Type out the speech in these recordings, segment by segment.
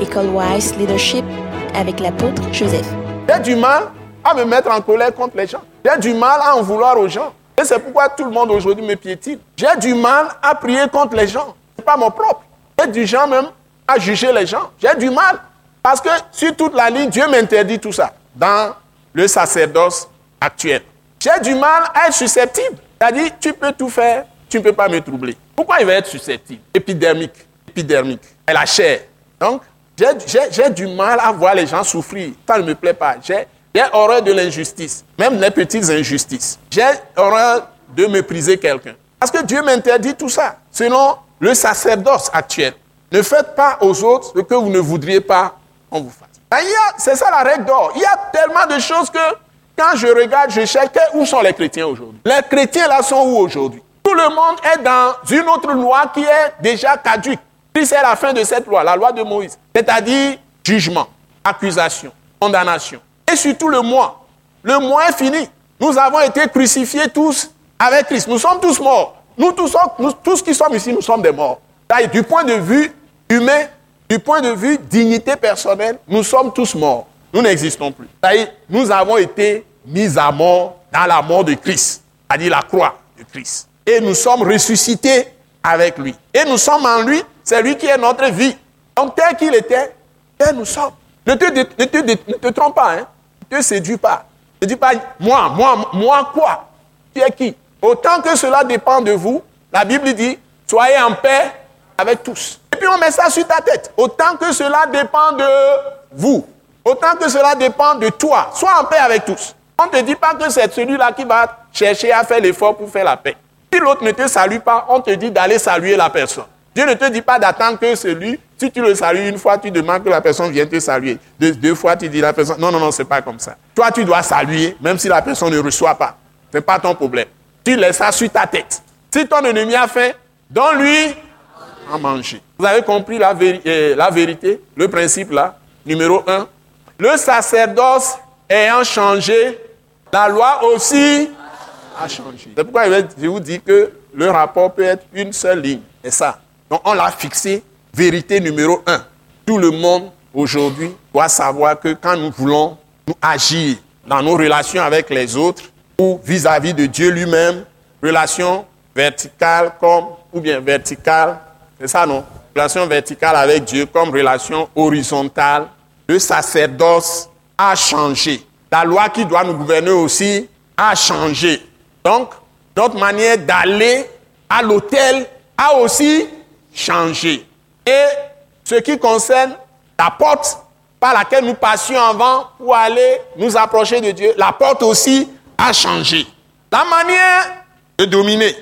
École Wise Leadership avec l'apôtre Joseph. J'ai du mal à me mettre en colère contre les gens. J'ai du mal à en vouloir aux gens. Et c'est pourquoi tout le monde aujourd'hui me piétine. J'ai du mal à prier contre les gens. Ce n'est pas mon propre. J'ai du mal même à juger les gens. J'ai du mal. Parce que sur toute la ligne, Dieu m'interdit tout ça dans le sacerdoce actuel. J'ai du mal à être susceptible. C'est-à-dire, tu peux tout faire, tu ne peux pas me troubler. Pourquoi il va être susceptible? Épidermique. Épidermique. Et la chair. Donc, j'ai du mal à voir les gens souffrir. Ça ne me plaît pas. J'ai horreur de l'injustice, même les petites injustices. J'ai horreur de mépriser quelqu'un. Parce que Dieu m'interdit tout ça, selon le sacerdoce actuel. Ne faites pas aux autres ce que vous ne voudriez pas qu'on vous fasse. Ben, c'est ça la règle d'or. Il y a tellement de choses que quand je regarde, je cherche où sont les chrétiens aujourd'hui. Les chrétiens là sont où aujourd'hui? Tout le monde est dans une autre loi qui est déjà caduque. Puis c'est la fin de cette loi, la loi de Moïse. C'est-à-dire jugement, accusation, condamnation. Et surtout le moi. Le moi est fini. Nous avons été crucifiés tous avec Christ. Nous sommes tous morts. Nous tous, nous, tous qui sommes ici, nous sommes des morts. Du point de vue humain, du point de vue dignité personnelle, nous sommes tous morts. Nous n'existons plus. Nous avons été mis à mort dans la mort de Christ, c'est-à-dire la croix de Christ. Et nous sommes ressuscités avec lui. Et nous sommes en lui, c'est lui qui est notre vie. Donc tel qu'il était, tel nous sommes. Ne te, ne te, trompe pas, hein. ne te séduis pas. Ne dis pas, moi, moi, moi quoi? Tu es qui? Autant que cela dépend de vous, la Bible dit, soyez en paix avec tous. Et puis on met ça sur ta tête. Autant que cela dépend de vous, autant que cela dépend de toi, sois en paix avec tous. On ne te dit pas que c'est celui-là qui va chercher à faire l'effort pour faire la paix. Si l'autre ne te salue pas, on te dit d'aller saluer la personne. Dieu ne te dit pas d'attendre que celui, si tu le salues une fois, tu demandes que la personne vienne te saluer. Deux, fois, tu dis la personne, non, non, non, c'est pas comme ça. Toi, tu dois saluer, même si la personne ne reçoit pas. Ce n'est pas ton problème. Tu laisses ça sur ta tête. Si ton ennemi a faim, donne-lui à manger. Vous avez compris la, euh, la vérité, le principe là, numéro un. Le sacerdoce ayant changé, la loi aussi a changé. C'est pourquoi je vous dis que le rapport peut être une seule ligne. C'est ça. Donc on l'a fixé, vérité numéro un. Tout le monde aujourd'hui doit savoir que quand nous voulons nous agir dans nos relations avec les autres ou vis-à-vis de Dieu lui-même, relation verticale comme, ou bien verticale, c'est ça non? Relation verticale avec Dieu comme relation horizontale, le sacerdoce a changé. La loi qui doit nous gouverner aussi a changé. Donc, notre manière d'aller à l'autel a aussi changé. Et ce qui concerne la porte par laquelle nous passions avant pour aller nous approcher de Dieu, la porte aussi a changé. La manière de dominer,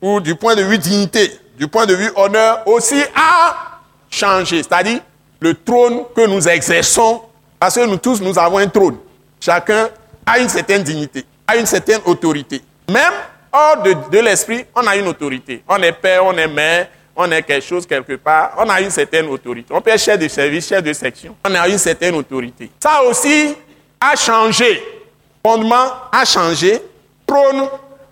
ou du point de vue dignité, du point de vue honneur, aussi a changé. C'est-à-dire le trône que nous exerçons, parce que nous tous, nous avons un trône. Chacun a une certaine dignité, a une certaine autorité. Même hors de, de l'esprit, on a une autorité. On est père, on est mère, on est quelque chose quelque part, on a une certaine autorité. On peut être chef de service, chef de section, on a une certaine autorité. Ça aussi a changé. Fondement a changé, trône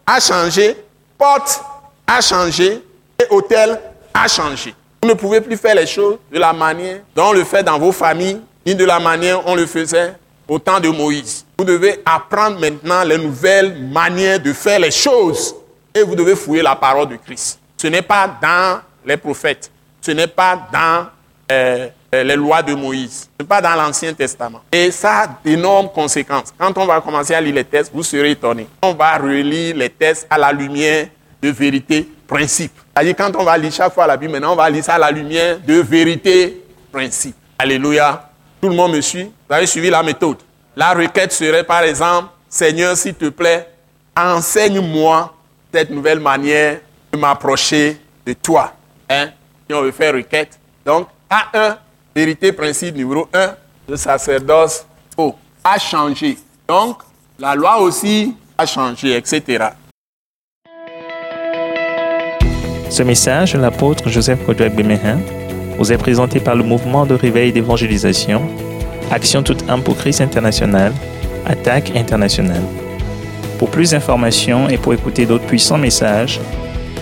a changé, porte a changé et hôtel a changé. Vous ne pouvez plus faire les choses de la manière dont on le fait dans vos familles, ni de la manière dont on le faisait au temps de Moïse. Vous devez apprendre maintenant les nouvelles manières de faire les choses et vous devez fouiller la parole de Christ. Ce n'est pas dans les prophètes. Ce n'est pas dans euh, euh, les lois de Moïse. Ce n'est pas dans l'Ancien Testament. Et ça a d'énormes conséquences. Quand on va commencer à lire les textes, vous serez étonnés. On va relire les textes à la lumière de vérité, principe. C'est-à-dire quand on va lire chaque fois la Bible, maintenant on va lire ça à la lumière de vérité, principe. Alléluia. Tout le monde me suit? Vous avez suivi la méthode? La requête serait par exemple, Seigneur, s'il te plaît, enseigne-moi cette nouvelle manière de m'approcher de toi. Si on veut faire requête. Donc, A1, vérité, principe numéro 1, le sacerdoce oh, a changé. Donc, la loi aussi a changé, etc. Ce message de l'apôtre Joseph Kodouak Bemehin vous est présenté par le mouvement de réveil d'évangélisation, Action toute âme pour Christ international, Attaque internationale. Pour plus d'informations et pour écouter d'autres puissants messages,